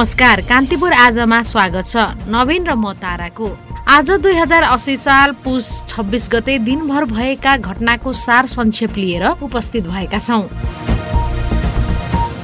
नमस्कार कान्तिपुर आजमा स्वागत छ। नवीन र म ताराको। आज दुई हजार अस्सी साल पुस छब्बिस गते दिनभर भएका घटनाको सार संक्षेप लिएर उपस्थित भएका छौँ।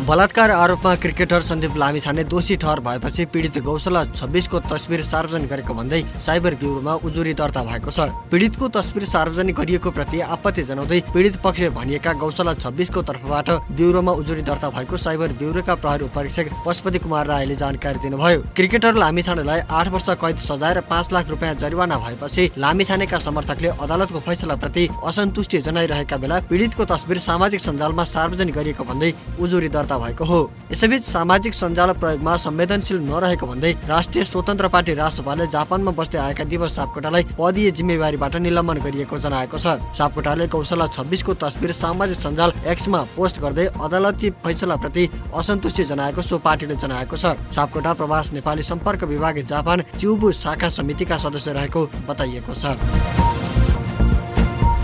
बलात्कार आरोपमा क्रिकेटर सन्दीप लामिछाने दोषी ठहर भएपछि पीडित गौशाला छब्बिसको तस्विर सार्वजनिक गरेको भन्दै साइबर ब्युरोमा उजुरी दर्ता भएको छ। पीडितको तस्विर सार्वजनिक गरिएको प्रति आपत्ति जनाउँदै पीडित पक्ष भनिएका गौशाला छब्बिसको तर्फबाट ब्युरोमा उजुरी दर्ता भएको साइबर ब्युरोका प्रहरी उपरीक्षक पशुपति कुमार राईले जानकारी दिनुभयो। क्रिकेटर लामिछानेलाई आठ वर्ष कैद सजाय र पाँच लाख रुपियाँ जरिवाना भएपछि लामिछानेका समर्थकले अदालतको फैसलाप्रति असन्तुष्टि जनाइरहेका बेला पीडितको तस्विर सामाजिक सञ्जालमा सार्वजनिक गरिएको भन्दै उजुरी दर्ता भएको हो। यसैबीच सामाजिक सञ्जाल प्रयोगमा संवेदनशील नरहेको भन्दै राष्ट्रिय स्वतन्त्र पार्टी राष्ट्रसभाले जापानमा बस्दै आएका दिवस सापकोटालाई पदीय जिम्मेवारीबाट निलम्बन गरिएको जनाएको छ। सापकोटाले कौशला छब्बिसको तस्विर सामाजिक सञ्जाल एक्समा पोस्ट गर्दै अदालती फैसलाप्रति असन्तुष्टि जनाएको सो पार्टीले जनाएको छ। सापकोटा प्रवास नेपाली सम्पर्क विभाग जापान च्युबु शाखा समितिका सदस्य रहेको बताइएको छ।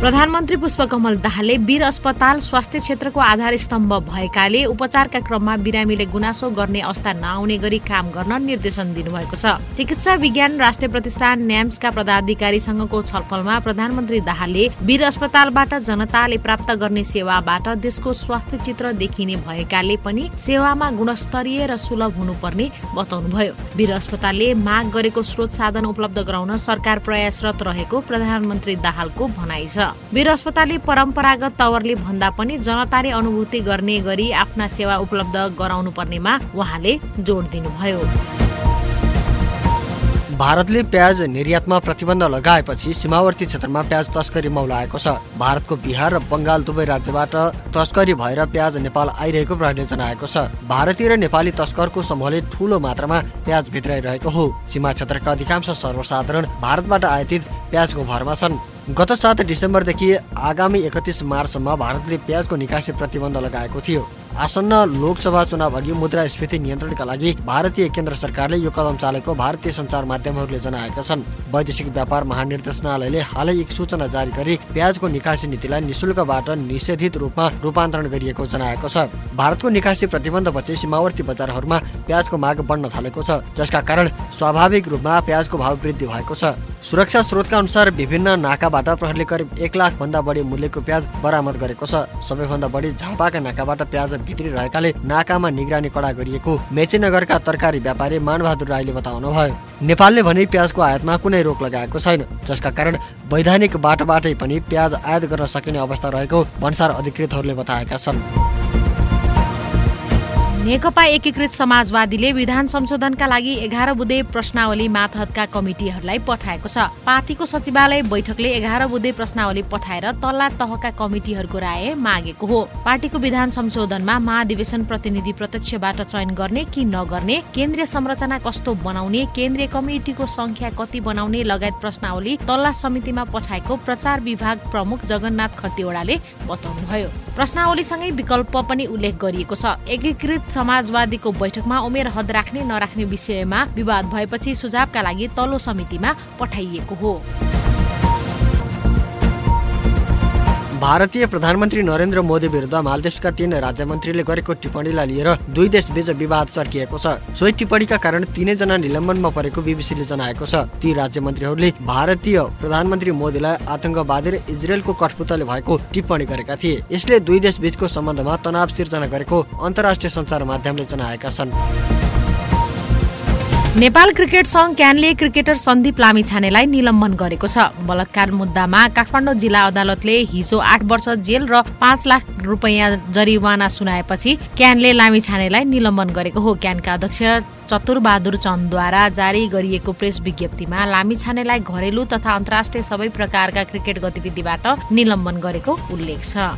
प्रधानमन्त्री पुष्पकमल दाहालले वीर अस्पताल स्वास्थ्य क्षेत्रको आधार स्तम्भ भएकाले उपचारका क्रममा बिरामीले गुनासो गर्ने अवस्था नआउने गरी काम गर्न निर्देशन दिनुभएको छ। चिकित्सा विज्ञान राष्ट्रिय प्रतिष्ठान न्याम्सका पदाधिकारीसँगको छलफलमा प्रधानमन्त्री दाहालले वीर अस्पतालबाट जनताले प्राप्त गर्ने सेवाबाट देशको स्वास्थ्य चित्र देखिने भएकाले पनि सेवामा गुणस्तरीय र सुलभ हुनुपर्ने बताउनुभयो। वीर अस्पतालले माग गरेको स्रोत साधन उपलब्ध गराउन सरकार प्रयासरत रहेको प्रधानमन्त्री दाहालको भनाइ छ। वीर अस्पतालले परम्परागत तवरले भन्दा पनि जनताले अनुभूति गर्ने गरी आफ्ना सेवा उपलब्ध गराउनु पर्नेमा उहाँले जोड दिनुभयो। भारतले प्याज निर्यातमा प्रतिबन्ध लगाएपछि सीमावर्ती क्षेत्रमा प्याज तस्करी मौलाएको छ। भारतको बिहार र बङ्गाल दुवै राज्यबाट तस्करी भएर प्याज नेपाल आइरहेको प्रहरीले जनाएको छ। भारतीय र नेपाली तस्करको समूहले ठुलो मात्रामा प्याज भित्राइरहेको हो। सीमा क्षेत्रका अधिकांश सर्वसाधारण भारतबाट आयातित प्याजको भरमा छन्। गत सात डिसेम्बरदेखि आगामी एकतिस मार्चसम्म भारतले प्याजको निकासी प्रतिबन्ध लगाएको थियो। आसन्न लोकसभा चुनाव अघि मुद्रास्फीति नियन्त्रणका लागि भारतीय केन्द्र सरकारले यो कदम चालेको भारतीय सञ्चार माध्यमहरूले जनाएका छन्। वैदेशिक व्यापार महानिर्देशनालयले हालै एक सूचना जारी गरी प्याजको निकासी नीतिलाई निशुल्कबाट निषेधित रूपमा रूपान्तरण गरिएको जनाएको छ। भारतको निकासी प्रतिबन्धपछि सीमावर्ती बजारहरूमा प्याजको माग बढ्न थालेको छ जसका कारण स्वाभाविक रूपमा प्याजको भाव वृद्धि भएको छ। सुरक्षा स्रोतका अनुसार विभिन्न नाकाबाट प्रहरीले करिब एक लाख भन्दा बढी मूल्यको प्याज बरामद गरेको छ। सबैभन्दा बढी झापाका नाकाबाट प्याज भित्री रहेकाले नाकामा निगरानी कडा गरिएको मेचीनगरका तरकारी व्यापारी मानबहादुर राईले बताउनु भयो नेपालले भने प्याजको आयातमा कुनै रोक लगाएको छैन जसका कारण वैधानिक बाटोबाटै पनि प्याज आयात गर्न सकिने अवस्था रहेको भन्सार अधिकृतहरूले बताएका छन्। नेकपा एकीकृत समाजवादीले विधान संशोधनका लागि एघार बुधे प्रश्नावली मातहतका कमिटीहरूलाई पठाएको छ। पार्टीको सचिवालय बैठकले एघार बुधे प्रश्नावली पठाएर तल्ला तहका कमिटीहरूको राय मागेको हो। पार्टीको विधान संशोधनमा महाधिवेशन प्रतिनिधि प्रत्यक्षबाट चयन गर्ने कि नगर्ने केन्द्रीय संरचना कस्तो बनाउने केन्द्रीय कमिटीको संख्या कति बनाउने लगायत प्रश्नावली तल्ला समितिमा पठाएको प्रचार विभाग प्रमुख जगन्नाथ खतिवड़ाले बताउनुभयो। प्रश्नावलीसँगै विकल्प पनि उल्लेख गरिएको छ। एकीकृत समाजवादीको बैठकमा उमेर हद राख्ने नराख्ने विषयमा विवाद भएपछि सुझावका लागि तल्लो समितिमा पठाइएको हो। भारतीय प्रधानमन्त्री नरेन्द्र मोदी विरुद्ध मालदिप्सका तीन राज्य मन्त्रीले गरेको टिप्पणीलाई लिएर दुई देशबीच विवाद चर्किएको छ। सोही टिप्पणीका कारण तिनैजना निलम्बनमा परेको बिबिसीले जनाएको छ। ती राज्य मन्त्रीहरूले भारतीय प्रधानमन्त्री मोदीलाई आतंकवादी र इजरायलको कठपुतले भएको टिप्पणी गरेका थिए। यसले दुई देशबीचको सम्बन्धमा तनाव सिर्जना गरेको अन्तर्राष्ट्रिय सञ्चार माध्यमले जनाएका छन्। नेपाल क्रिकेट सङ्घ क्यानले क्रिकेटर सन्दीप लामिछानेलाई निलम्बन गरेको छ। बलात्कार मुद्दामा काठमाडौँ जिल्ला अदालतले हिजो आठ वर्ष जेल र पाँच लाख रुपियाँ जरिवाना सुनाएपछि क्यानले लामिछानेलाई निलम्बन गरेको हो। क्यानका अध्यक्ष चतुरबहादुर चन्दद्वारा जारी गरिएको प्रेस विज्ञप्तिमा लामिछानेलाई घरेलु तथा अन्तर्राष्ट्रिय सबै प्रकारका क्रिकेट गतिविधिबाट निलम्बन गरेको उल्लेख छ।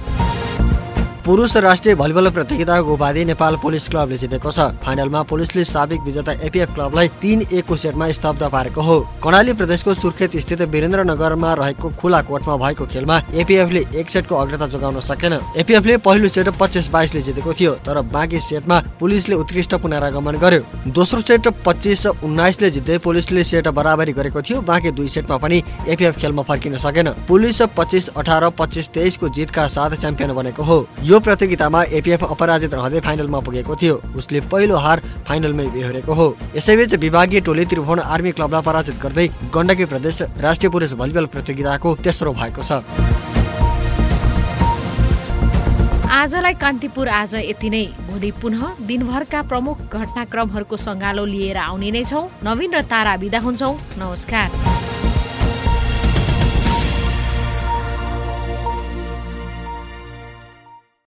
पुरुष राष्ट्रिय भलिबल प्रतियोगिताको उपाधि नेपाल पुलिस क्लबले जितेको छ। फाइनलमा पुलिसले साबिक विजेता एपिएफ क्लबलाई तीन एकको सेटमा स्तब्ध पारेको हो। कर्णाली प्रदेशको सुर्खेत स्थित वीरेन्द्रनगरमा रहेको खुला कोर्टमा भएको खेलमा एपिएफले एक सेटको अग्रता जोगाउन सकेन। एपिएफले पहिलो सेट पच्चिस बाइसले जितेको थियो तर बाँकी सेटमा पुलिसले उत्कृष्ट पुनरागमन गर्यो। दोस्रो सेट पच्चिस उन्नाइसले जित्दै पुलिसले सेट बराबरी गरेको थियो बाँकी दुई सेटमा पनि एपिएफ खेलमा फर्किन सकेन। पुलिस पच्चिस अठार पच्चिस तेइसको जितका साथ च्याम्पियन बनेको हो। यो प्रतियोगितामा एपिएफ अपराजित रहँदै फाइनलमा पुगेको थियो। उसले पहिलो हार फाइनलमै बेहोरेको हो। यसैबीच विभागीय टोली त्रिभुवन आर्मी क्लबलाई पराजित गर्दै गण्डकी प्रदेश राष्ट्रिय पुरुष भलिबल प्रतियोगिताको तेस्रो भएको छ। आजलाई कान्तिपुर आज यति नै। भोलि पुनः दिनभरका प्रमुख घटनाक्रमहरूको सङ्गालो लिएर आउने नै छौँ। नवीन र तारा बिदा हुन्छौँ। नमस्कार।